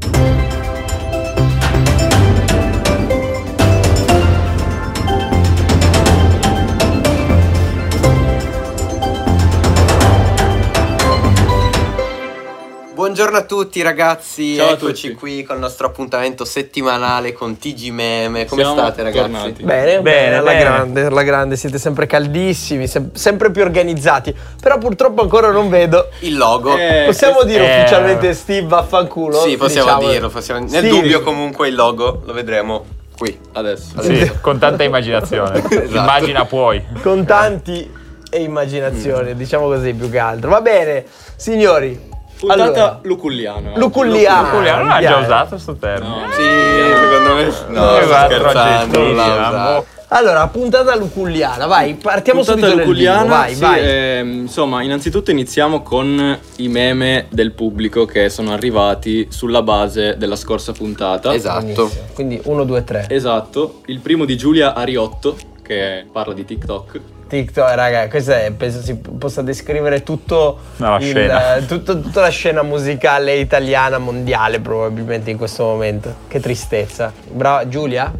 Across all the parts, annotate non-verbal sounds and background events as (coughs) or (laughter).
Thank you Buongiorno a tutti ragazzi, Ciao a eccoci tutti. qui con il nostro appuntamento settimanale con TG Meme. Come Siamo state ragazzi? tornati. Bene, bene, Bene, alla bene. grande, alla grande, siete sempre caldissimi, sem- sempre più organizzati. Però purtroppo ancora non vedo. Il logo. Eh, Possiamo dire eh. ufficialmente Steve vaffanculo? sì, possiamo Diciamo. dirlo. possiamo- Nel Steve. dubbio comunque il logo lo vedremo qui. Adesso. Sì, (laughs) con tanta immaginazione. (laughs) Esatto. Immagina puoi. Con tanti e immaginazione, diciamo così più che altro. Va bene, signori. Puntata allora, luculliana. Luculliana. Giuliano non ha già usato questo termine. No. Sì, secondo me. No, Eh, sto guarda, scherzando, non l'ha Allora, puntata luculliana, vai, partiamo Puntata subito luculliana, vivo, vai, sì, vai. ehm, insomma, innanzitutto iniziamo con i meme del pubblico che sono arrivati sulla base della scorsa puntata. Esatto. Benissimo. Quindi 1, 2, 3. Esatto. Il primo di Giulia Ariotto, che parla di TikTok. TikTok, raga, questo è, penso si possa descrivere tutto No, la il- scena. eh, tutto- tutta la scena musicale italiana mondiale probabilmente in questo momento. Che tristezza. Brava Giulia?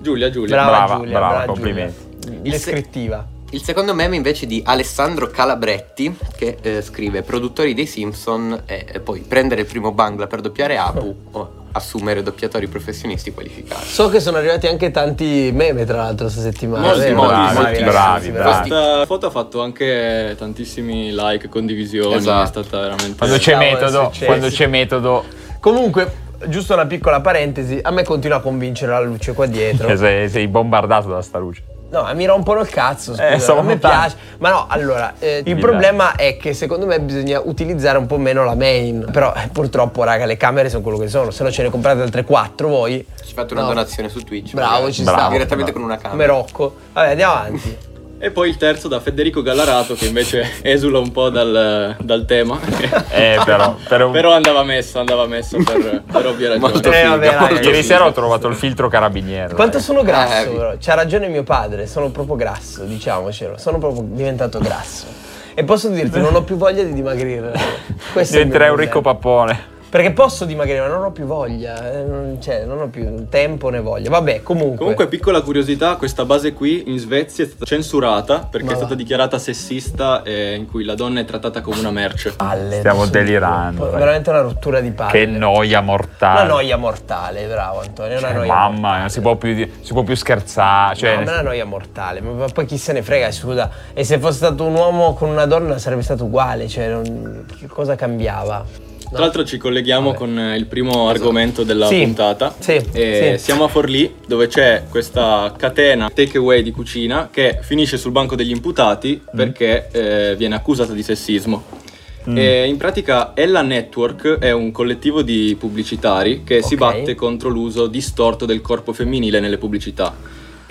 Giulia, Giulia. Brava, Brava, Giulia, brava, brava complimenti. Giulia. Il se- Descrittiva. Il secondo meme invece di Alessandro Calabretti che eh, scrive produttori dei Simpson e, e poi prendere il primo bangla per doppiare Apu (laughs) o assumere doppiatori professionisti qualificati. So che sono arrivati anche tanti meme tra l'altro questa settimana. Molti, vero? molti, bravi, molti. bravi, bravi. Questa foto ha fatto anche tantissimi like, condivisioni, Esatto. è stata veramente... Quando c'è metodo, quando c'è metodo, Comunque, giusto una piccola parentesi, a me continua a convincere la luce qua dietro. (laughs) sei, sei bombardato da sta luce. No, mi rompono il cazzo, scusa, Eh, stavo a me piace. Ma no, allora, eh, il problema è che secondo me bisogna utilizzare un po' meno la main. Però eh, purtroppo, raga, le camere sono quello che sono. Se no ce ne comprate altre quattro voi. Ci fate una No. donazione su Twitch. Bravo, magari. ci Bravo, sta. Direttamente bravo. con una Come camera. Rocco. Vabbè, andiamo avanti. (laughs) E poi il terzo da Federico Gallarato che invece (laughs) esula un po' dal, dal tema. Eh, però, però, Però andava messo, andava messo per, per ovvie ragioni. Molto Eh, vabbè, raga. ieri sera ho trovato il filtro carabiniere. Quanto sono grasso, Eh, però. C'ha ragione mio padre, sono proprio grasso, diciamocelo. Sono proprio diventato grasso. E posso dirti, non ho più voglia di dimagrire. (laughs) Diventerai un ricco pappone. Perché posso dimagrire, ma non ho più voglia. eh, non, cioè, non ho più tempo né voglia. Vabbè, comunque. Comunque, piccola curiosità, questa base qui in Svezia è stata censurata perché Ma è va. stata dichiarata sessista e in cui la donna è trattata come una merce. palle. Stiamo delirando, dai. Veramente una rottura di palle. Che noia mortale. Una noia mortale, bravo Antonio. Una Cioè, noia mamma, mortale. non si può più, si può più scherzare. Cioè, No, ma è una noia mortale, ma ma poi chi se ne frega, scusa. E se fosse stato un uomo con una donna sarebbe stato uguale, cioè non- che cosa cambiava? No? Tra l'altro ci colleghiamo Vabbè. con eh, il primo argomento della Sì, puntata. sì, E sì. Siamo a Forlì dove c'è questa catena takeaway di cucina che finisce sul banco degli imputati Mm. perché eh, viene accusata di sessismo. E in pratica Ella Network è un collettivo di pubblicitari che si Ok. batte contro l'uso distorto del corpo femminile nelle pubblicità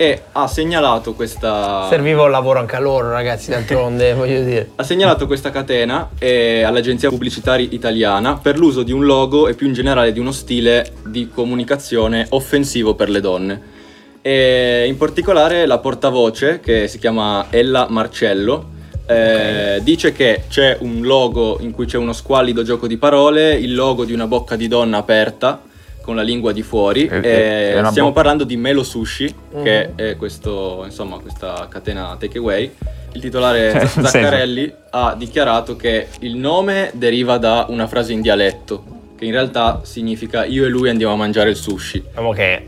e ha segnalato questa Serviva un lavoro anche a loro, ragazzi, d'altronde, (laughs) voglio dire. ha segnalato questa catena eh, all'agenzia pubblicitaria italiana per l'uso di un logo e più in generale di uno stile di comunicazione offensivo per le donne. E in particolare la portavoce, che si chiama Ella Marcello, eh, dice che c'è un logo in cui c'è uno squallido gioco di parole, il logo di una bocca di donna aperta con la lingua di fuori. E- e e- è una stiamo bo- parlando di Melo Sushi, che Mhm. è questo, insomma, questa catena takeaway. Il titolare Eh, nel Zaccarelli ha dichiarato che il nome deriva da una frase in dialetto, che in realtà significa io e lui andiamo a mangiare il sushi. Diciamo che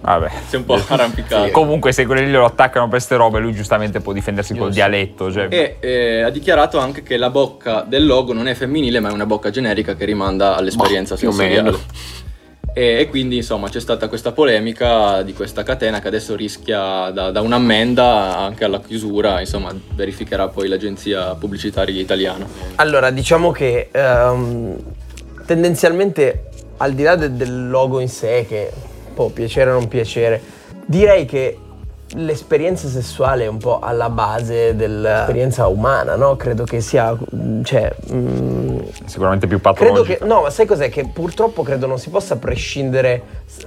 vabbè. Si è un po' arrampicato. Comunque, se quelli lì lo attaccano per ste robe, lui giustamente può difendersi col Giusto. dialetto. Cioè, E eh, ha dichiarato anche che la bocca del logo non è femminile, ma è una bocca generica che rimanda all'esperienza o sensoriale. E, e quindi insomma c'è stata questa polemica di questa catena che adesso rischia da, da un'ammenda anche alla chiusura, insomma verificherà poi l'agenzia pubblicitaria italiana. Allora, diciamo che ehm, tendenzialmente al di là de- del logo in sé, che può piacere o non piacere, direi che l'esperienza sessuale è un po' alla base dell'esperienza umana, no? Credo che sia, cioè, mm, Sicuramente più Credo patologico. che, no, ma sai cos'è? Che purtroppo credo non si possa prescindere,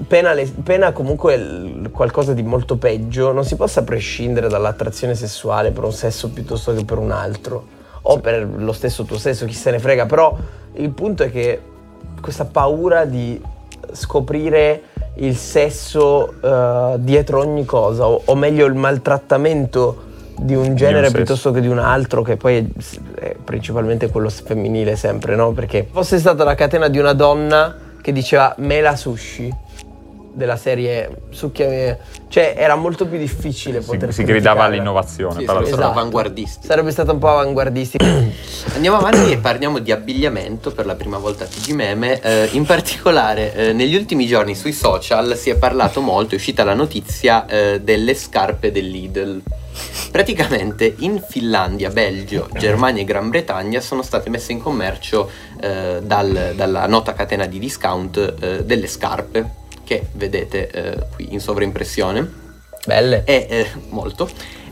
pena, le- pena comunque il- qualcosa di molto peggio, non si possa prescindere dall'attrazione sessuale per un sesso piuttosto che per un altro, o per lo stesso tuo sesso, chi se ne frega, però il punto è che questa paura di scoprire il sesso eh, dietro ogni cosa, o, o meglio il maltrattamento di un genere sesso. piuttosto che di un altro, che poi è, è principalmente quello femminile sempre, no? Perché fosse stata la catena di una donna che diceva mela sushi della serie succhiami, cioè era molto più difficile Si, poter si gridava all'innovazione. Sì, però- Esatto. avanguardisti. Sarebbe stata un po' avanguardistica. (coughs) Andiamo avanti e parliamo di abbigliamento per la prima volta a TG Meme. Eh, in particolare, eh, negli ultimi giorni sui social si è parlato molto, è uscita la notizia eh, delle scarpe del Lidl. Praticamente in Finlandia, Belgio, Germania e Gran Bretagna sono state messe in commercio eh, dal- dalla nota catena di discount eh, delle scarpe che vedete eh, qui in sovraimpressione Belle. e eh, molto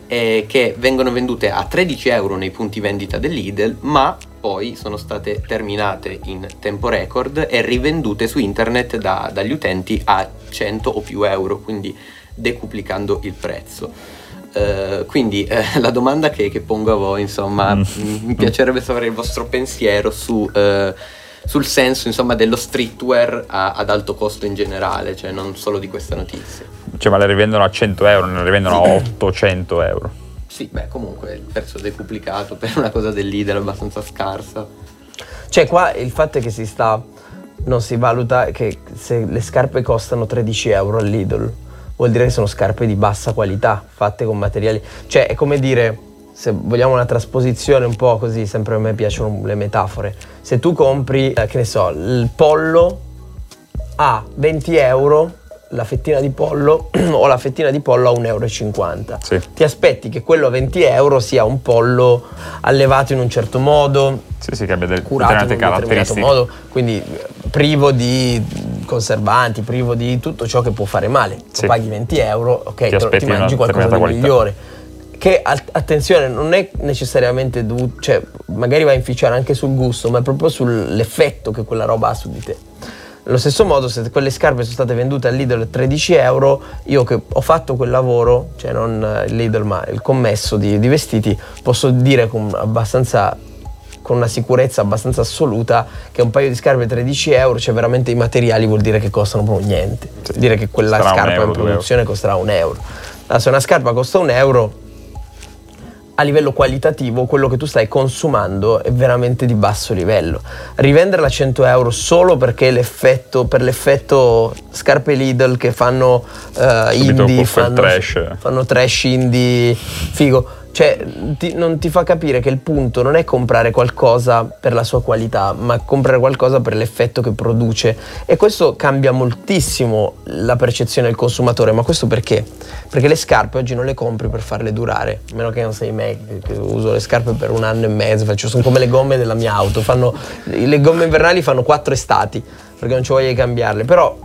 eh, che vengono vendute a 13 euro nei punti vendita dell'Idel ma poi sono state terminate in tempo record e rivendute su internet da- dagli utenti a 100 o più euro quindi decuplicando il prezzo Eh, quindi eh, la domanda che, che pongo a voi insomma Mm. mi piacerebbe sapere il vostro pensiero su eh, sul senso insomma dello streetwear a- ad alto costo in generale cioè non solo di questa notizia Cioè, ma le rivendono a 100 euro, ne le rivendono a 800 euro. Sì, beh, comunque il prezzo decuplicato per una cosa del leader abbastanza scarsa. Cioè qua il fatto è che si sta, non si valuta che se le scarpe costano 13 euro al Lidl, vuol dire che sono scarpe di bassa qualità, fatte con materiali... Cioè è come dire, se vogliamo una trasposizione un po' così, sempre a me piacciono le metafore, se tu compri, eh, che ne so, il pollo a 20 euro, la fettina di pollo, (clears throat) o la fettina di pollo a 1,50 euro. Sì. Ti aspetti che quello a 20 euro sia un pollo allevato in un certo modo, Sì, sì, che abbia delle curato in un determinate caratteristiche. modo, quindi eh, privo di conservanti, privo di tutto ciò che può fare male. Tu Sì. paghi 20 euro, ok, Ti aspetti ti mangi qualcosa di qualità. migliore. Che at- attenzione, non è necessariamente dovuto, cioè magari va a inficiare anche sul gusto, ma è proprio sull'effetto che quella roba ha su di te. Allo stesso modo, se quelle scarpe sono state vendute al Lidl a 13 euro, io che ho fatto quel lavoro, cioè non eh, il Lidl ma il commesso di, di vestiti, posso dire con abbastanza con una sicurezza abbastanza assoluta che un paio di scarpe a 13 euro, cioè veramente i materiali vuol dire che costano proprio niente. Vuol dire che quella un scarpa euro, in produzione costerà un euro. Allora, se una scarpa costa un euro, a livello qualitativo quello che tu stai consumando è veramente di basso livello. Rivenderla a 100 euro solo perché l'effetto, per l'effetto scarpe Lidl che fanno Subito indie, fanno trash. fanno trash indie figo. Cioè, ti- non ti fa capire che il punto non è comprare qualcosa per la sua qualità, ma comprare qualcosa per l'effetto che produce. E questo cambia moltissimo la percezione del consumatore. Ma questo perché? Perché le scarpe oggi non le compri per farle durare, a meno che non sei me che, uso le scarpe per un anno e mezzo, faccio, sono come le gomme della mia auto, fanno, le gomme invernali fanno quattro estati, perché non ci voglio cambiarle. Però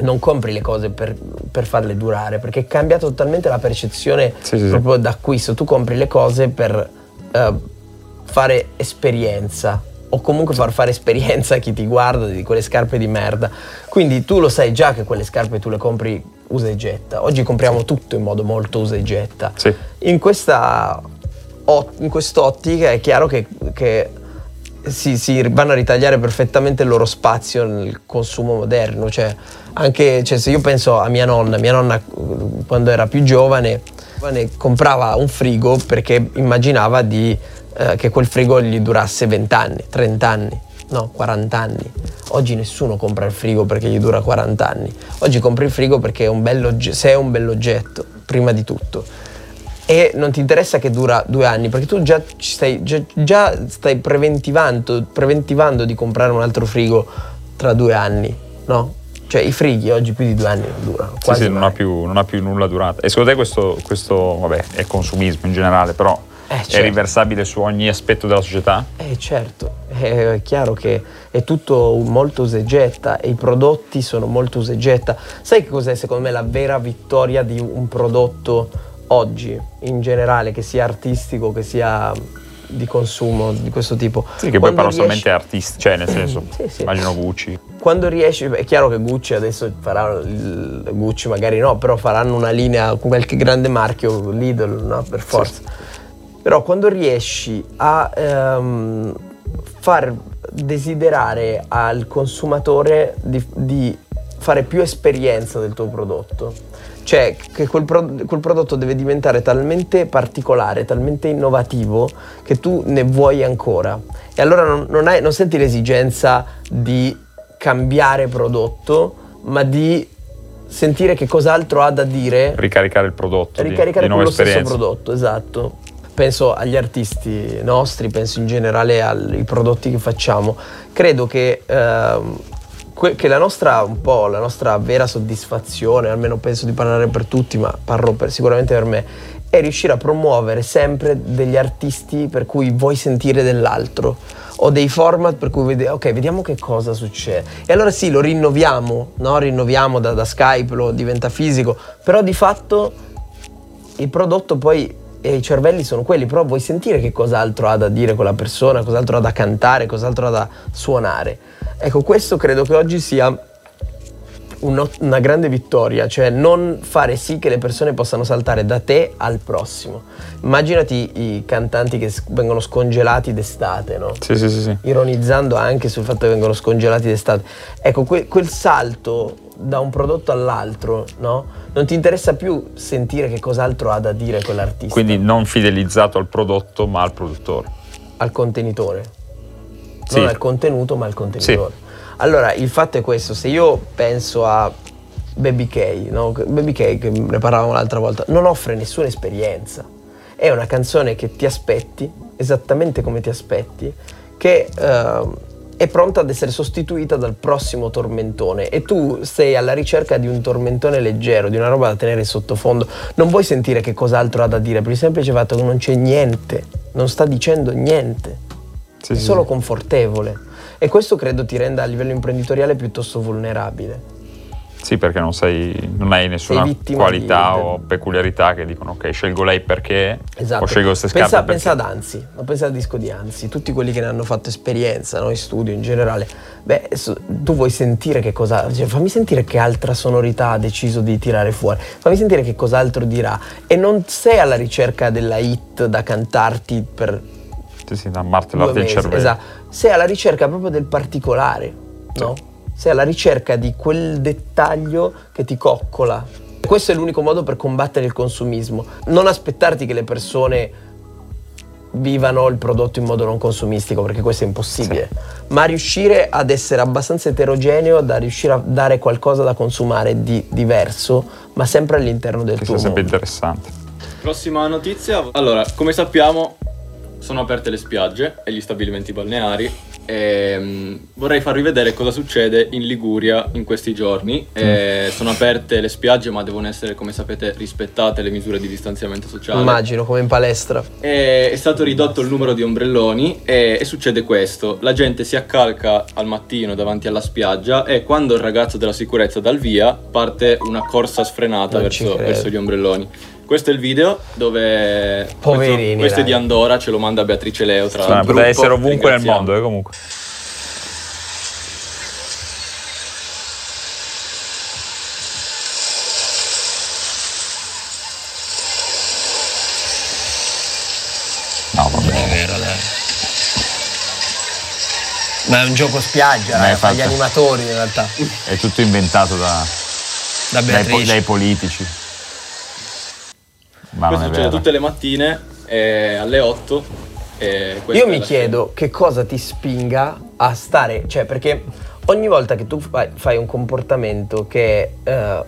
non compri le cose per, per farle durare, perché cambia totalmente la percezione Sì, sì, sì. proprio d'acquisto. Tu compri le cose per eh, fare esperienza o comunque far fare esperienza a chi ti guarda di quelle scarpe di merda. Quindi tu lo sai già che quelle scarpe tu le compri usa e getta. Oggi compriamo tutto in modo molto usa e getta. Sì. In questa in quest'ottica è chiaro che, che si, si vanno a ritagliare perfettamente il loro spazio nel consumo moderno. Cioè, anche cioè, se io penso a mia nonna, mia nonna eh, quando era più giovane, comprava un frigo perché immaginava di, eh, che quel frigo gli durasse 20 anni, 30 anni. No, 40 anni. Oggi nessuno compra il frigo perché gli dura 40 anni. Oggi compri il frigo perché è un bell'oggetto, se è un bell'oggetto, prima di tutto e non ti interessa che dura due anni perché tu già, stai, già, già stai preventivando, preventivando di comprare un altro frigo tra due anni, no? Cioè i frighi oggi più di due anni non durano. Sì, quasi sì, non ha, più, non ha più nulla durata. E secondo te questo, questo vabbè, è consumismo in generale, però Eh, è certo. riversabile su ogni aspetto della società? Eh certo, è, è chiaro che è tutto molto usegetta e i prodotti sono molto usegetta. Sai che cos'è secondo me la vera vittoria di un prodotto oggi, in generale, che sia artistico, che sia di consumo di questo tipo? Sì, che poi paradossalmente riesci- artisti, cioè nel senso, Sì, sì. immagino Gucci. quando riesci, è chiaro che Gucci adesso farà il Gucci magari no, però faranno una linea con qualche grande marchio, Lidl, no, per forza. Però quando riesci a ehm, far desiderare al consumatore di, di fare più esperienza del tuo prodotto, cioè che quel, pro- quel prodotto deve diventare talmente particolare, talmente innovativo che tu ne vuoi ancora. E allora non, non hai- non senti l'esigenza di cambiare prodotto, ma di sentire che cos'altro ha da dire Ricaricare il prodotto di- ricaricare di, nuove quello stesso prodotto, esatto. Penso agli artisti nostri, penso in generale ai prodotti che facciamo. Credo che, ehm, que- che la nostra, un po', la nostra vera soddisfazione, almeno penso di parlare per tutti, ma parlo per- sicuramente per me, è riuscire a promuovere sempre degli artisti per cui vuoi sentire dell'altro o dei format per cui vedi, ok, vediamo che cosa succede. E allora sì, lo rinnoviamo, no? Rinnoviamo da, da Skype, lo diventa fisico, però di fatto il prodotto poi e i cervelli sono quelli, però vuoi sentire che cos'altro ha da dire quella persona, cos'altro ha da cantare, cos'altro ha da suonare. Ecco, questo credo che oggi sia una grande vittoria, cioè non fare sì che le persone possano saltare da te al prossimo. Immaginati i cantanti che vengono scongelati d'estate, no? Sì, sì, sì, sì. ironizzando anche sul fatto che vengono scongelati d'estate. Ecco, que- quel salto da un prodotto all'altro, no? Non ti interessa più sentire che cos'altro ha da dire quell'artista Quindi non fidelizzato al prodotto ma al produttore. al contenitore. Sì. Non al contenuto, ma al contenitore. Allora, il fatto è questo, se io penso a Baby K, no? Baby K che ne parlavamo l'altra volta, non offre nessuna esperienza. È una canzone che ti aspetti, esattamente come ti aspetti, che ehm, è pronta ad essere sostituita dal prossimo tormentone e tu sei alla ricerca di un tormentone leggero, di una roba da tenere sottofondo. Non vuoi sentire che cos'altro ha da dire per il semplice fatto che non c'è niente, non sta dicendo niente Sì, è sì, solo confortevole. E questo credo ti renda a livello imprenditoriale piuttosto vulnerabile. Sì, perché non, sei, non hai nessuna qualità di- o peculiarità che dicono ok, scelgo lei perché Esatto. o scelgo queste scarpe pensa, perché. pensa ad Anzi, ma pensa al disco di Anzi, tutti quelli che ne hanno fatto esperienza, no? in studio in generale. Beh, tu vuoi sentire che cosa. cioè, fammi sentire che altra sonorità ha deciso di tirare fuori. Fammi sentire che cos'altro dirà. E non sei alla ricerca della hit da cantarti per Sì, sì, da due martellarti il cervello. Esatto. Sei alla ricerca proprio del particolare, no? Sei alla ricerca di quel dettaglio che ti coccola. Questo è l'unico modo per combattere il consumismo. Non aspettarti che le persone vivano il prodotto in modo non consumistico, perché questo è impossibile, ma riuscire ad essere abbastanza eterogeneo da riuscire a dare qualcosa da consumare di diverso, ma sempre all'interno del Che tuo sia sempre mondo. interessante. Prossima notizia. Allora, come sappiamo, sono aperte le spiagge e gli stabilimenti balneari. E, mm, vorrei farvi vedere cosa succede in Liguria in questi giorni. E sono aperte le spiagge, ma devono essere, come sapete, rispettate le misure di distanziamento sociale. Immagino, come in palestra. E è stato ridotto il numero di ombrelloni e, e succede questo. La gente si accalca al mattino davanti alla spiaggia e quando il ragazzo della sicurezza dà il via parte una corsa sfrenata verso, verso gli ombrelloni. Questo è il video dove Poverini, questo, questo è di Andorra, ce lo manda Beatrice Leo tra l'altro. poteva essere ovunque nel mondo, eh, comunque. No, vabbè. è vero, dai. Ma è un gioco spiaggia, eh, fa gli animatori in realtà. È tutto inventato da, Da dai, dai politici. Ma Questo succede vero. tutte le mattine eh, alle 8. e questa Io mi chiedo che cosa ti spinga a stare, cioè perché ogni volta che tu fai, fai un comportamento che è, eh,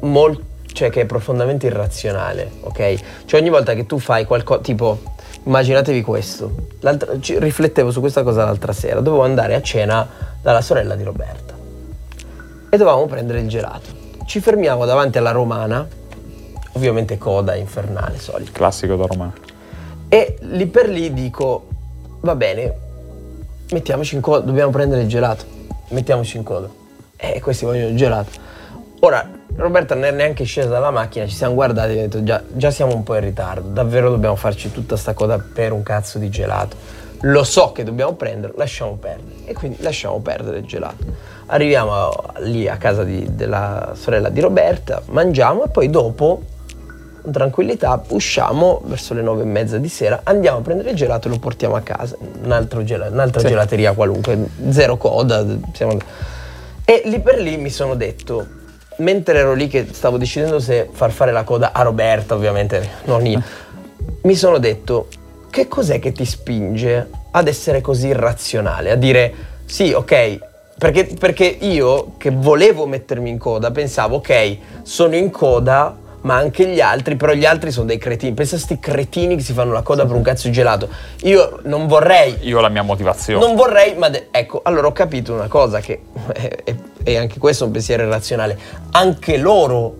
mol- cioè che è profondamente irrazionale, ok? Cioè ogni volta che tu fai qualcosa, tipo, immaginatevi questo, L'altra- riflettevo su questa cosa l'altra sera, dovevo andare a cena dalla sorella di Roberta e dovevamo prendere il gelato. Ci fermiamo davanti alla romana, ovviamente coda infernale, solita. Classico da romano. E lì per lì dico, va bene, mettiamoci in coda, dobbiamo prendere il gelato, mettiamoci in coda. E questi vogliono il gelato. Ora, Roberta non è neanche scesa dalla macchina, ci siamo guardati e abbiamo detto già, già siamo un po' in ritardo, davvero dobbiamo farci tutta sta coda per un cazzo di gelato. Lo so che dobbiamo prendere, lasciamo perdere. E quindi lasciamo perdere il gelato. Arriviamo lì a casa di- della sorella di Roberta, mangiamo e poi dopo, tranquillità, usciamo verso le nove e mezza di sera, andiamo a prendere il gelato e lo portiamo a casa. Un altro gela- un'altra gelateria qualunque, zero coda. siamo- E lì per lì mi sono detto, mentre ero lì che stavo decidendo se far fare la coda a Roberta, ovviamente non io, mi sono detto, che cos'è che ti spinge ad essere così irrazionale? A dire, sì, ok, perché, perché io che volevo mettermi in coda pensavo, ok, sono in coda, ma anche gli altri, però gli altri sono dei cretini. Pensa a sti cretini che si fanno la coda per un cazzo di gelato. Io non vorrei Io ho la mia motivazione. non vorrei, ma de- ecco, allora ho capito una cosa che (laughs) è, è- è anche questo un pensiero irrazionale. Anche loro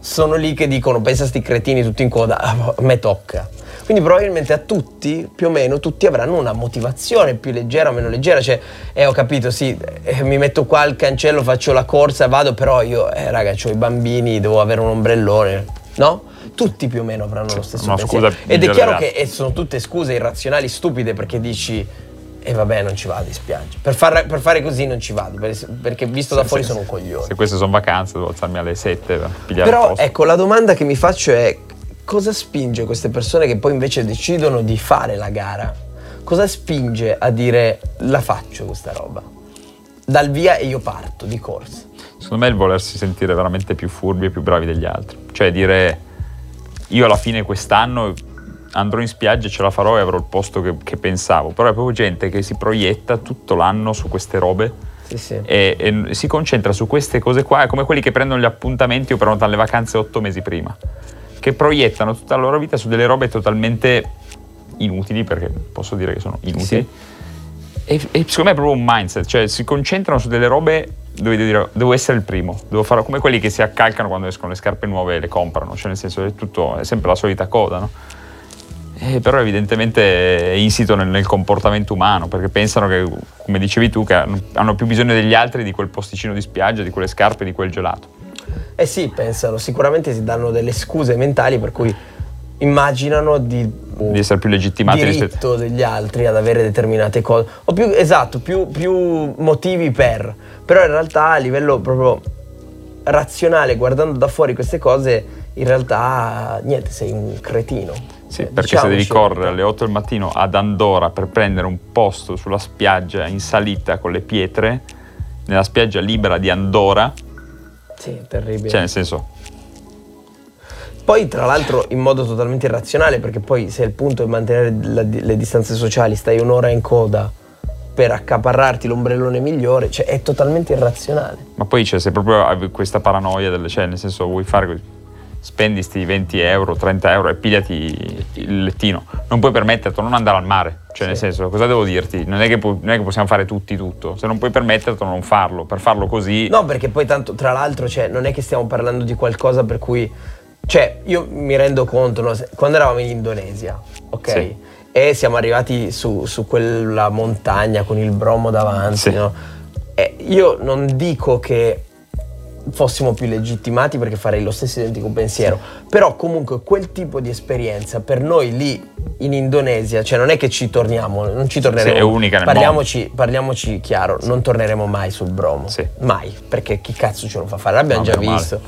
sono lì che dicono, pensa a sti cretini tutti in coda, (laughs) a me tocca. Quindi probabilmente a tutti, più o meno, tutti avranno una motivazione più leggera o meno leggera. Cioè, eh, ho capito, sì, eh, mi metto qua al cancello, faccio la corsa, vado, però io, eh, raga, ho i bambini, devo avere un ombrellone, no? Tutti più o meno avranno lo stesso una pensiero. scusa Ed è chiaro delle che e sono tutte scuse irrazionali, stupide, perché dici, e vabbè, non ci vado in spiaggia. Per, far- per fare così non ci vado, per- perché visto da fuori sono un coglione. Se queste sono vacanze, devo alzarmi alle 7 per pigliare Però ecco, la domanda che mi faccio è cosa spinge queste persone che poi invece decidono di fare la gara? Cosa spinge a dire la faccio questa roba? Dal via e io parto di corsa. Secondo me è il volersi sentire veramente più furbi e più bravi degli altri. Cioè dire io alla fine quest'anno andrò in spiaggia e ce la farò e avrò il posto che, che pensavo. Però è proprio gente che si proietta tutto l'anno su queste robe Sì, sì. e, e si concentra su queste cose qua. È come quelli che prendono gli appuntamenti o prenotano le vacanze otto mesi prima. Che proiettano tutta la loro vita su delle robe totalmente inutili, perché posso dire che sono inutili. E, e secondo me è proprio un mindset, cioè si concentrano su delle robe dove devo dire devo essere il primo, devo fare come quelli che si accalcano quando escono le scarpe nuove e le comprano, cioè nel senso è tutto, è sempre la solita coda, no? Eh, però evidentemente è insito nel, nel comportamento umano, perché pensano che, come dicevi tu, che hanno, hanno più bisogno degli altri di quel posticino di spiaggia, di quelle scarpe, di quel gelato. Eh sì, pensano, sicuramente si danno delle scuse mentali per cui immaginano di, Di essere più legittimati rispetto... degli altri ad avere determinate cose. O più, esatto, più, più motivi per. Però in realtà a livello proprio razionale, guardando da fuori queste cose, in realtà niente, sei un cretino. Sì, Eh, perché se devi correre alle 8 del mattino ad Andorra per prendere un posto sulla spiaggia in salita con le pietre, nella spiaggia libera di Andorra, Sì, terribile. cioè nel senso, Poi, tra l'altro, in modo totalmente irrazionale, perché poi se il punto è mantenere la- le distanze sociali, stai un'ora in coda per accaparrarti l'ombrellone migliore, cioè è totalmente irrazionale. ma poi cioè, se proprio hai questa paranoia, del, cioè nel senso vuoi fare spendi sti 20 euro, 30 euro e pigliati il lettino, non puoi permetterti non andare al mare, cioè nel senso cosa devo dirti? Non è, che non è che possiamo fare tutti tutto, se non puoi permetterti non farlo, per farlo così... No, perché poi tanto, tra l'altro, cioè, non è che stiamo parlando di qualcosa per cui... Cioè, io mi rendo conto, no, quando eravamo in Indonesia, ok? Sì. E siamo arrivati su, su quella montagna con il bromo davanti, Sì. no? E io non dico che fossimo più legittimati perché farei lo stesso identico pensiero, però comunque quel tipo di esperienza per noi lì in Indonesia, cioè non è che ci torniamo, non ci torneremo. Sì, è unica nel parliamoci, parliamoci chiaro, non torneremo mai sul bromo. Sì. Mai, perché chi cazzo ce lo fa fare? L'abbiamo No, già meno male. visto.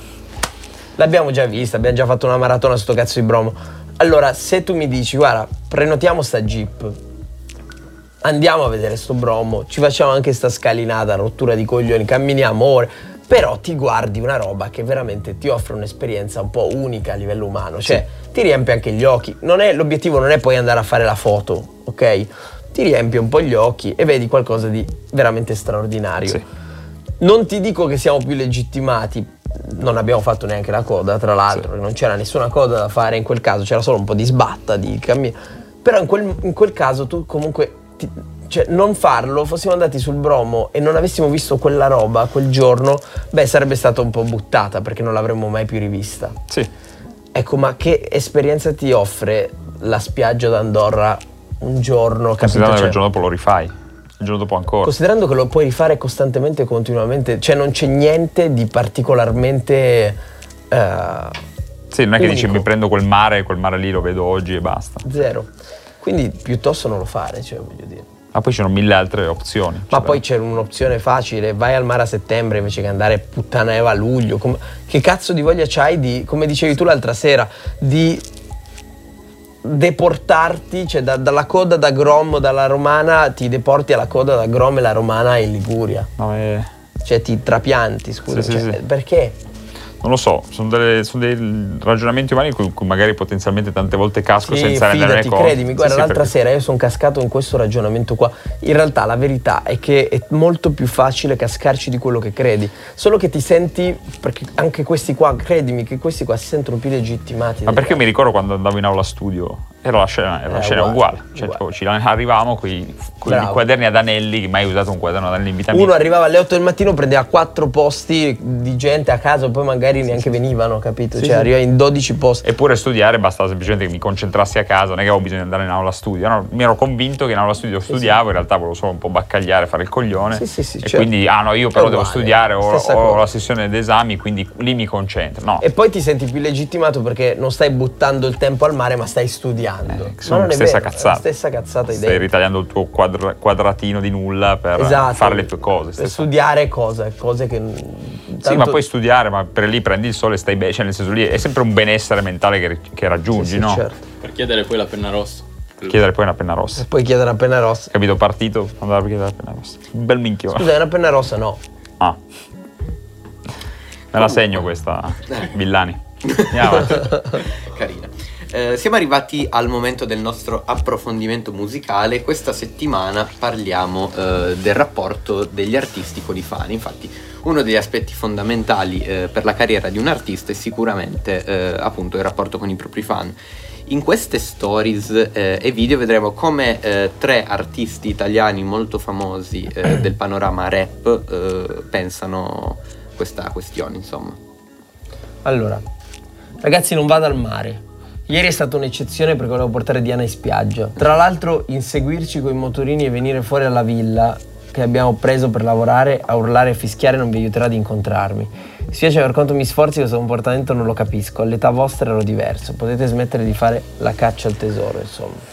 L'abbiamo già visto, abbiamo già fatto una maratona su sto cazzo di bromo. Allora, se tu mi dici, guarda, prenotiamo sta jeep, andiamo a vedere sto bromo, ci facciamo anche sta scalinata, rottura di coglioni, camminiamo ore, però ti guardi una roba che veramente ti offre un'esperienza un po' unica a livello umano, cioè ti riempie anche gli occhi. Non è- l'obiettivo non è poi andare a fare la foto, ok? Ti riempie un po' gli occhi e vedi qualcosa di veramente straordinario. Sì. Non ti dico che siamo più legittimati, non abbiamo fatto neanche la coda, tra l'altro, perché non c'era nessuna coda da fare in quel caso, c'era solo un po' di sbatta, di cammino. Però in quel, in quel caso tu comunque, ti- cioè non farlo, fossimo andati sul bromo e non avessimo visto quella roba quel giorno, beh sarebbe stata un po' buttata perché non l'avremmo mai più rivista. Sì. Ecco, ma che esperienza ti offre la spiaggia d'Andorra un giorno? Considerando che Cioè- il giorno dopo lo rifai. il giorno dopo ancora. Considerando che lo puoi rifare costantemente e continuamente, cioè non c'è niente di particolarmente eh, Sì, non è che dici unico. mi prendo quel mare, quel mare lì lo vedo oggi e basta. zero. Quindi piuttosto non lo fare, cioè voglio dire. Ma poi ci sono mille altre opzioni. Ma Cioè, poi c'è un'opzione facile, vai al mare a settembre invece che andare puttaneva a luglio. Com- che cazzo di voglia c'hai di, come dicevi tu l'altra sera, di deportarti, cioè da- dalla coda da Grom, dalla Romana, ti deporti alla coda da Grom e la Romana in Liguria. no, è- Cioè ti trapianti, scusa. Sì, sì, cioè, sì. Perché? Non lo so, sono, delle- sono dei ragionamenti umani con cui magari potenzialmente tante volte casco Sì, senza fidati, conto. credimi, guarda, Sì, sì, l'altra perché- sera io sono cascato in questo ragionamento qua. In realtà la verità è che è molto più facile cascarci di quello che credi. Solo che ti senti, perché anche questi qua, credimi che questi qua si sentono più legittimati. Ma perché io mi ricordo quando andavo in aula studio, era la scena, la scena uguale, uguale. Cioè, uguale. tipo, ci arrivavamo con i quaderni ad anelli, che mai usato un quaderno ad anelli in vita mia. Uno arrivava alle 8 del mattino, prendeva quattro posti di gente a casa, poi magari neanche venivano, capito? Sì, cioè sì. arriva in 12 posti. Eppure studiare bastava semplicemente che mi concentrassi a casa, non è che avevo bisogno di andare in aula studio. no? mi ero convinto che in aula studio studiavo, in realtà volevo solo un po' baccagliare, fare il coglione. Sì, sì, sì, e certo. quindi, ah no, io però È devo studiare, ho, ho la sessione d'esami, quindi lì mi concentro. No, E poi ti senti più legittimato perché non stai buttando il tempo al mare, ma stai studiando. Eh, ma non è stessa vero, cazzata. è stessa cazzata stai idea. ritagliando il tuo quadra- quadratino di nulla per Esatto. fare le tue cose. Per stessa- studiare cose, cose che. Sì, tanto- ma puoi studiare, ma per lì prendi il sole e stai bene, cioè nel senso lì è sempre un benessere mentale che, che raggiungi, Sì, sì, no? certo. Per chiedere poi la penna rossa. Chiedere poi una penna rossa. Puoi chiedere una penna rossa. Capito? Partito, andare a chiedere la penna rossa. Un bel minchione. Scusa, una penna rossa no. Ah. Me la segno questa, Villani. (laughs) Andiamo. Carina. Eh, siamo arrivati al momento del nostro approfondimento musicale. Questa settimana parliamo eh, del rapporto degli artisti con i fan. Infatti, uno degli aspetti fondamentali eh, per la carriera di un artista è sicuramente eh, appunto il rapporto con i propri fan. In queste stories eh, e video vedremo come eh, tre artisti italiani molto famosi eh, (clears throat) del panorama rap eh, pensano questa questione, insomma. Allora, ragazzi, non vado al mare. Ieri è stata un'eccezione perché volevo portare Diana in spiaggia. Tra l'altro, inseguirci con i motorini e venire fuori alla villa che abbiamo preso per lavorare, a urlare e fischiare non vi aiuterà ad incontrarmi. Mi spiace per quanto mi sforzi, questo comportamento non lo capisco. All'età vostra ero diverso. Potete smettere di fare la caccia al tesoro, insomma.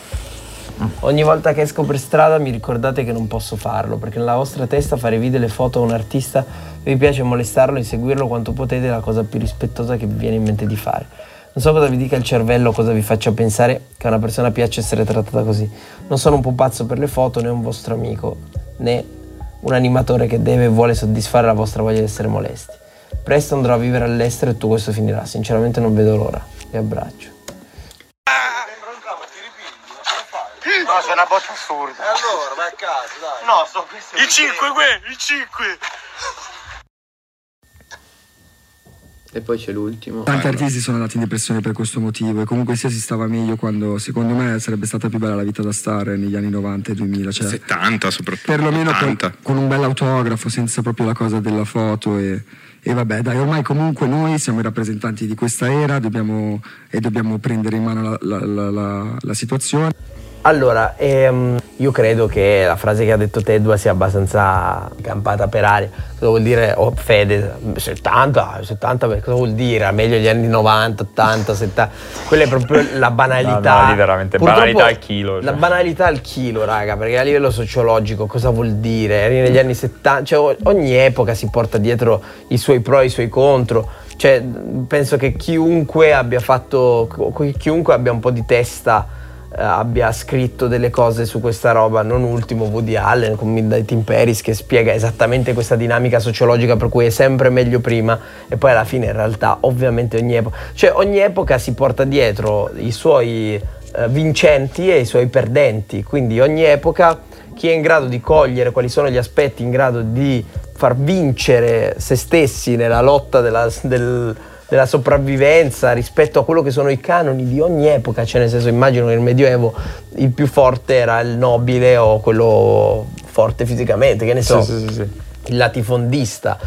Ogni volta che esco per strada mi ricordate che non posso farlo, perché nella vostra testa fare video e foto a un artista vi piace molestarlo, inseguirlo quanto potete è la cosa più rispettosa che vi viene in mente di fare. Non so cosa vi dica il cervello, cosa vi faccia pensare che a una persona piace essere trattata così. Non sono un pupazzo per le foto, né un vostro amico, né un animatore che deve e vuole soddisfare la vostra voglia di essere molesti. Presto andrò a vivere all'estero e tutto questo finirà. Sinceramente non vedo l'ora. Vi abbraccio. No, sono una botta assurda. E allora, vai a casa, dai. No, sto questo. I 5 qui, i 5. E poi c'è l'ultimo. Tanti artisti sono andati in depressione per questo motivo e comunque sia si stava meglio quando secondo me sarebbe stata più bella la vita da star negli anni 90 e 2000. Cioè, 70 soprattutto. perlomeno con, 80. con un bel autografo, senza proprio la cosa della foto e, e vabbè dai, ormai comunque noi siamo i rappresentanti di questa era dobbiamo, e dobbiamo prendere in mano la, la- la- la- la situazione. Allora, ehm, io credo che la frase che ha detto Tedua sia abbastanza campata per aria. Cosa vuol dire? Oh, Fede, 70, 70, beh, cosa vuol dire? Meglio gli anni 90, 80, 70. Quella è proprio la banalità. (laughs) No, no, veramente Purtroppo banalità al chilo, La cioè. banalità al chilo, raga, perché a livello sociologico cosa vuol dire? Eri negli anni 70, cioè ogni epoca si porta dietro i suoi pro e i suoi contro. Cioè, penso che chiunque abbia fatto, chiunque abbia un po' di testa abbia scritto delle cose su questa roba, non ultimo Woody Allen con Midnight in Paris che spiega esattamente questa dinamica sociologica per cui è sempre meglio prima e poi alla fine in realtà ovviamente ogni epoca, cioè ogni epoca si porta dietro i suoi eh, vincenti e i suoi perdenti, quindi ogni epoca chi è in grado di cogliere quali sono gli aspetti in grado di far vincere se stessi nella lotta della, del- della sopravvivenza rispetto a quello che sono i canoni di ogni epoca, cioè nel senso immagino che nel Medioevo il più forte era il nobile o quello forte fisicamente, che ne so, Sì, sì, sì, il latifondista.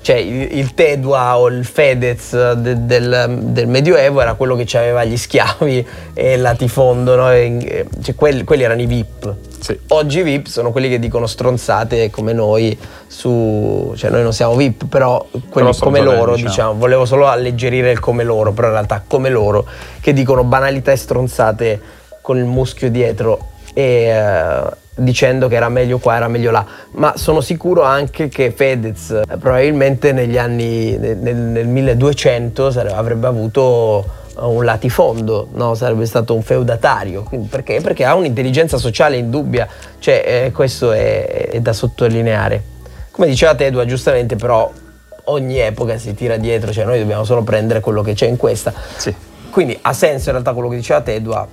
Cioè il, il Tedua o il Fedez de- del, del Medioevo era quello che aveva gli schiavi e il latifondo, no? E- cioè, quelli, quelli erano i VIP. Sì. Oggi VIP sono quelli che dicono stronzate come noi su... cioè noi non siamo VIP, però quelli Però come loro, diciamo. diciamo. volevo solo alleggerire il come loro, però in realtà come loro, che dicono banalità e stronzate con il muschio dietro e eh, dicendo che era meglio qua, era meglio là. Ma sono sicuro anche che Fedez eh, probabilmente negli anni, nel, nel- nel 1200 sare- avrebbe avuto un latifondo, no? sarebbe stato un feudatario. Perché? Perché ha un'intelligenza sociale indubbia, cioè eh, questo è, è da sottolineare. Come diceva Tedua, giustamente però ogni epoca si tira dietro, cioè noi dobbiamo solo prendere quello che c'è in questa. Sì. Quindi ha senso in realtà quello che diceva Tedua,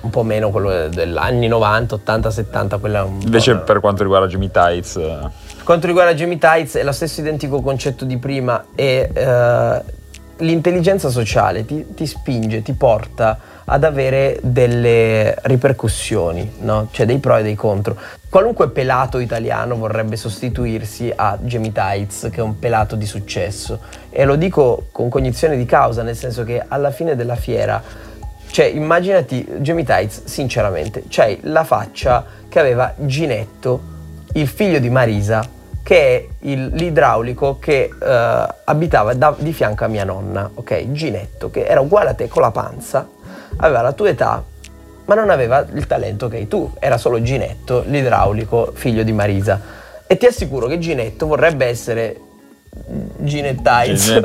un po' meno quello degli anni 90, 80, 70, quella Invece per quanto riguarda Jimmy Tights, eh, quanto riguarda Jamie Tights è lo stesso identico concetto di prima e eh, l'intelligenza sociale ti, ti spinge, ti porta ad avere delle ripercussioni, no? cioè dei pro e dei contro. Qualunque pelato italiano vorrebbe sostituirsi a Jamie Tights, che è un pelato di successo. E lo dico con cognizione di causa, nel senso che alla fine della fiera cioè, immaginati Jamie Tights, sinceramente, c'hai la faccia che aveva Ginetto, il figlio di Marisa, che è il- l'idraulico che eh, abitava da- di fianco a mia nonna, ok? Ginetto, che era uguale a te con la panza, aveva la tua età, ma non aveva il talento che hai tu, era solo Ginetto, l'idraulico, figlio di Marisa. E ti assicuro che Ginetto vorrebbe essere. Jimmy Tights,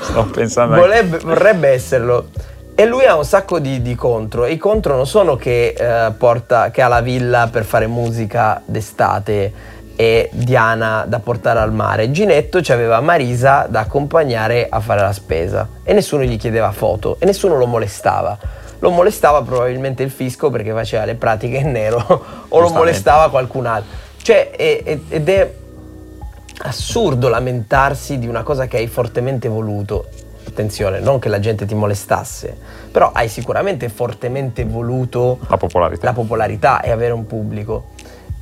sto pensando Vorrebbe, vorrebbe esserlo. E lui ha un sacco di, di contro. E i contro non sono che, eh, porta, che ha la villa per fare musica d'estate e Diana da portare al mare. Ginetto aveva Marisa da accompagnare a fare la spesa. E nessuno gli chiedeva foto e nessuno lo molestava. Lo molestava probabilmente il fisco perché faceva le pratiche in nero (laughs) o lo molestava qualcun altro. Cioè, è- è- ed è assurdo lamentarsi di una cosa che hai fortemente voluto. Attenzione, non che la gente ti molestasse, però hai sicuramente fortemente voluto la popolarità. la popolarità e avere un pubblico.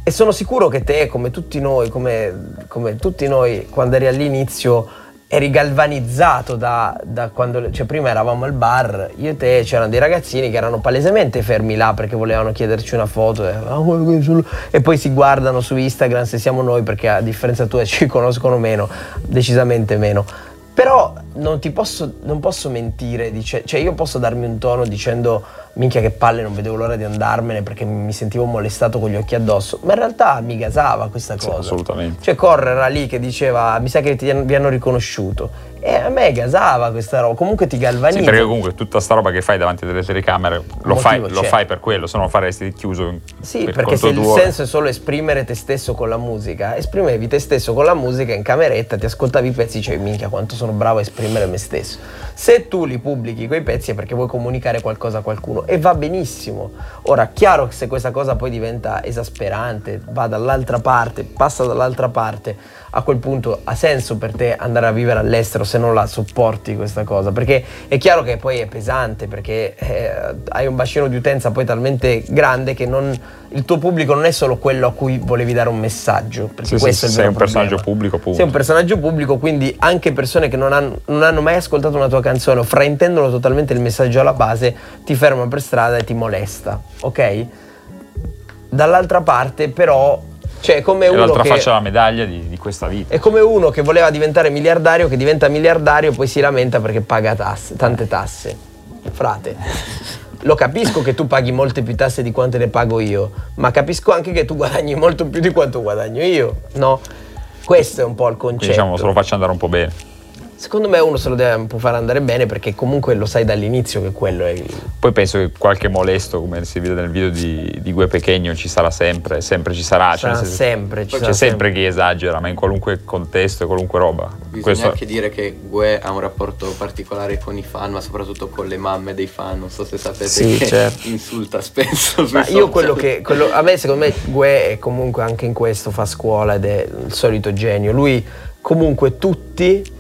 E sono sicuro che te, come tutti noi, come, come tutti noi quando eri all'inizio, eri galvanizzato da, da quando, cioè prima eravamo al bar, io e te c'erano dei ragazzini che erano palesemente fermi là perché volevano chiederci una foto e, "Ah, guarda che sono-" e poi si guardano su Instagram se siamo noi perché a differenza tua (laughs) ci conoscono meno, decisamente meno. Però non ti posso, non posso mentire, dice- cioè io posso darmi un tono dicendo minchia che palle non vedevo l'ora di andarmene perché mi sentivo molestato con gli occhi addosso, ma in realtà mi gasava questa Sì, cosa. assolutamente. Cioè Corre era lì che diceva mi sa che ti vi hanno riconosciuto e a me gasava questa roba, comunque ti galvanizza. Sì, perché comunque tutta sta roba che fai davanti alle telecamere lo, fai, lo fai per quello, se no lo faresti chiuso Sì, per perché se conto il tuo. senso è solo esprimere te stesso con la musica, esprimevi te stesso con la musica in cameretta, ti ascoltavi i pezzi e dicevi minchia quanto sono bravo a esprimere me stesso. Se tu li pubblichi quei pezzi è perché vuoi comunicare qualcosa a qualcuno e va benissimo. Ora, chiaro che se questa cosa poi diventa esasperante, va dall'altra parte, passa dall'altra parte, a quel punto ha senso per te andare a vivere all'estero se non la sopporti questa cosa, perché è chiaro che poi è pesante, perché eh, hai un bacino di utenza poi talmente grande che non- il tuo pubblico non è solo quello a cui volevi dare un messaggio, perché Sì, sì, questo è il sei un personaggio problema. pubblico, punto. Sei un personaggio pubblico, quindi anche persone che non hanno, non hanno mai ascoltato una tua canzone o fraintendono totalmente il messaggio alla base, ti fermano per strada e ti molesta, ok? Dall'altra parte però, cioè è come uno l'altra che... faccia della medaglia di, di questa vita. È come uno che voleva diventare miliardario, che diventa miliardario, poi si lamenta perché paga tasse, tante tasse. Frate, lo capisco che tu paghi molte più tasse di quante ne pago io, ma capisco anche che tu guadagni molto più di quanto guadagno io, no? Questo è un po' il Quindi concetto. diciamo, se lo faccio andare un po' bene. Secondo me uno se lo deve un po' fare andare bene perché comunque lo sai dall'inizio che quello è il... Poi penso che qualche molesto, come si vede nel video di, di Gue Pechegno, ci sarà sempre, sempre ci sarà. cioè, Sarà senso- sempre, ci C'è sarà sempre chi esagera, ma in qualunque contesto e qualunque roba. Bisogna Questo- anche dire che Gue ha un rapporto particolare con i fan, ma soprattutto con le mamme dei fan. Non so se sapete Sì, che certo. (laughs) insulta spesso. Ma io social. quello che. quello- a me, secondo me, Gue è comunque anche in questo fa scuola ed è il solito genio. Lui, comunque, tutti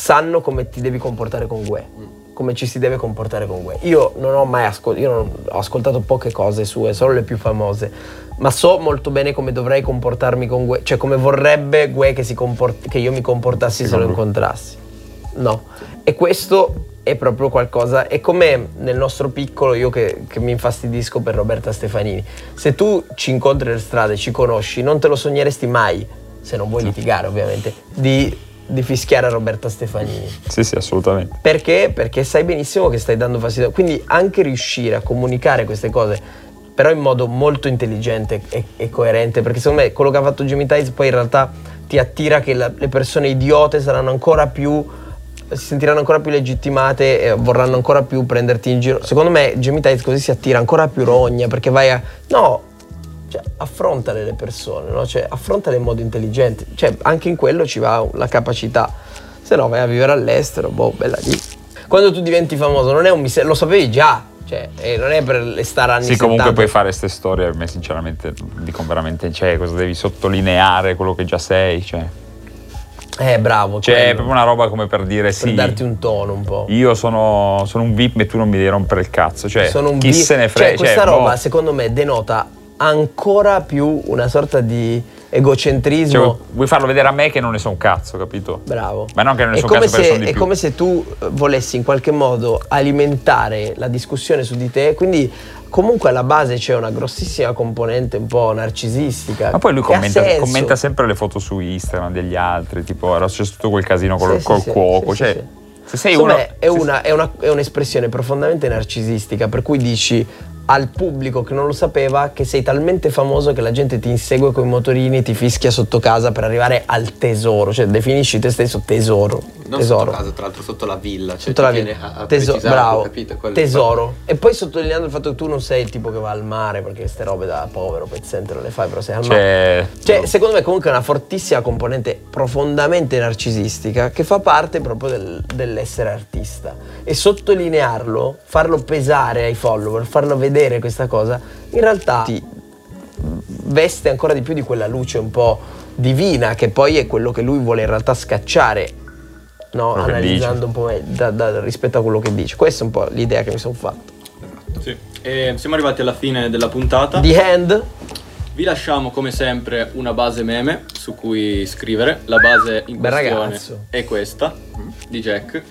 sanno come ti devi comportare con Gue. Come ci si deve comportare con Gue. Io non ho mai ascoltato. Io ho ascoltato poche cose sue, solo le più famose. Ma so molto bene come dovrei comportarmi con Gue. Cioè, come vorrebbe Gue che, si comport- che io mi comportassi se lo incontrassi. No. E questo è proprio qualcosa. È come nel nostro piccolo, io che, che mi infastidisco per Roberta Stefanini. Se tu ci incontri per strada e ci conosci, non te lo sogneresti mai, se non vuoi litigare ovviamente, di, di fischiare a Roberta Stefanini. Sì, sì, assolutamente. Perché? Perché sai benissimo che stai dando fastidio. Quindi anche riuscire a comunicare queste cose, però in modo molto intelligente e, e coerente, perché secondo me quello che ha fatto Jimmy Tice poi in realtà ti attira che la- le persone idiote saranno ancora più si sentiranno ancora più legittimate e vorranno ancora più prenderti in giro. Secondo me Jamie Tice così si attira ancora più rogna perché vai a... No, cioè, affrontale le persone, no? Cioè, affrontale in modo intelligente. Cioè, anche in quello ci va la capacità. Se no vai a vivere all'estero, boh, bella lì. Quando tu diventi famoso non è un mistero, lo sapevi già. Cioè, e non è per le star anni Sì, 70. comunque puoi fare queste storie, a me sinceramente dico veramente, cioè, cosa devi sottolineare quello che già sei, cioè. Eh, bravo. Cioè, è quello. proprio una roba come per dire Per sì. darti un tono un po'. Io sono, sono un VIP e tu non mi devi rompere il cazzo. Cioè, Sono un chi vi- se ne frega. Cioè, questa boh. roba, secondo me, denota ancora più una sorta di egocentrismo. Cioè, vuoi farlo vedere a me che non ne so un cazzo, capito? Bravo. Ma non che non ne so un cazzo perché se, sono di è più. come se tu eh, volessi in qualche modo alimentare la discussione su di te, quindi comunque alla base c'è una grossissima componente un po' narcisistica. Ma poi lui commenta, commenta sempre le foto su Instagram degli altri, tipo era successo tutto quel casino col, Sì, col sì, cuoco. sì, cioè, se sei Secondo uno. è, una- è una- è un'espressione profondamente narcisistica, per cui dici al pubblico che non lo sapeva che sei talmente famoso che la gente ti insegue con i motorini ti fischia sotto casa per arrivare al tesoro, cioè definisci te stesso tesoro. Non tesoro. sotto casa, tra l'altro sotto la villa. Cioè Sotto la viene a, a Teso- bravo. capito? Quello- Tesoro. E poi sottolineando il fatto che tu non sei il tipo che va al mare perché queste robe da povero pezzente non le fai, però sei al mare. Cioè, Cioè, secondo me comunque è una fortissima componente profondamente narcisistica che fa parte proprio del- dell'essere artista. E sottolinearlo, farlo pesare ai follower, farlo vedere questa cosa, in realtà ti veste ancora di più di quella luce un po' divina che poi è quello che lui vuole in realtà scacciare, no? Analizzando un po' me- da- da- rispetto a quello che dice. Questa è un po' l'idea che mi sono fatto. Sì. E siamo arrivati alla fine della puntata. The Hand, Vi lasciamo come sempre una base meme su cui scrivere. La base in questione ragazzo. è questa di Jack.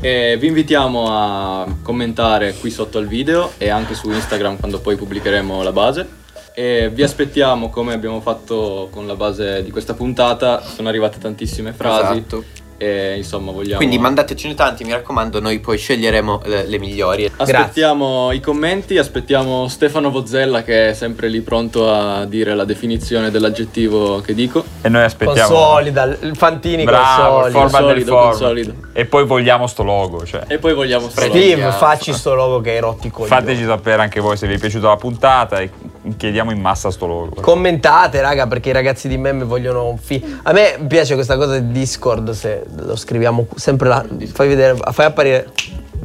E vi invitiamo a commentare qui sotto al video e anche su Instagram quando poi pubblicheremo la base. E vi aspettiamo come abbiamo fatto con la base di questa puntata. Sono arrivate tantissime frasi. Esatto. E insomma vogliamo. Quindi mandatecene tanti, mi raccomando, noi poi sceglieremo le, le migliori. Aspettiamo i commenti, aspettiamo Stefano Vozzella che è sempre lì pronto a dire la definizione dell'aggettivo che dico. e noi aspettiamo. consolida, il Fantini Bravo, consolida. format del Consolido, consolido. E poi vogliamo sto logo. Cioè. E poi vogliamo sto Prendi- logo. Steve, facci sto logo che è rotti coglioni. Fateci sapere anche voi se vi è piaciuta la puntata e chiediamo in massa sto logo. Commentate, raga, perché i ragazzi di meme vogliono un fi. A me piace questa cosa di Discord, se lo scriviamo sempre là. Fai vedere, fai apparire.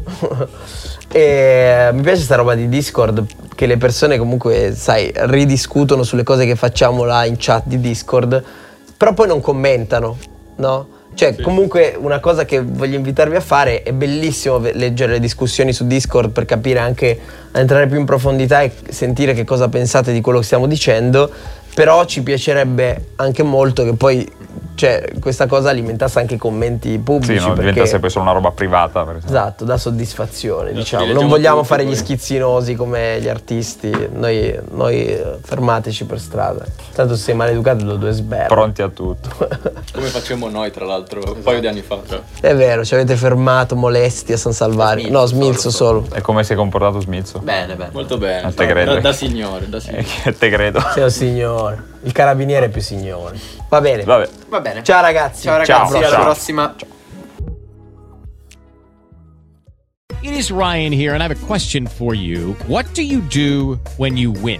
(laughs) e mi piace questa roba di Discord, che le persone comunque, sai, ridiscutono sulle cose che facciamo là in chat di Discord, però poi non commentano, no? Cioè, comunque una cosa che voglio invitarvi a fare è bellissimo leggere le discussioni su Discord per capire anche, entrare più in profondità e sentire che cosa pensate di quello che stiamo dicendo, però ci piacerebbe anche molto che poi cioè, questa cosa alimentasse anche i commenti pubblici. Sì, non perché- diventasse poi solo una roba privata. Per esempio. Esatto, dà soddisfazione, diciamo. Non vogliamo fare poi. gli schizzinosi come gli artisti. Noi, noi, eh, fermateci per strada. Tanto se sei maleducato do due sberle. Pronti a tutto. (laughs) Come facciamo noi, tra l'altro, un paio di anni fa. cioè. È vero, ci avete fermato molesti a San Salvario. Smilzo No, Smilzo solo, solo. E come si è comportato Smizzo? Bene, bene. Molto bene. Non te credo. Da, da signore, da signore. Eh, te credo. Sei un signore. Il carabiniere è più signore. Va bene. Vabbè. Va bene. Ciao ragazzi. Ciao ragazzi, Ciao, alla ciao. prossima. It is Ryan here, and I have a question for you. What do you do when you win?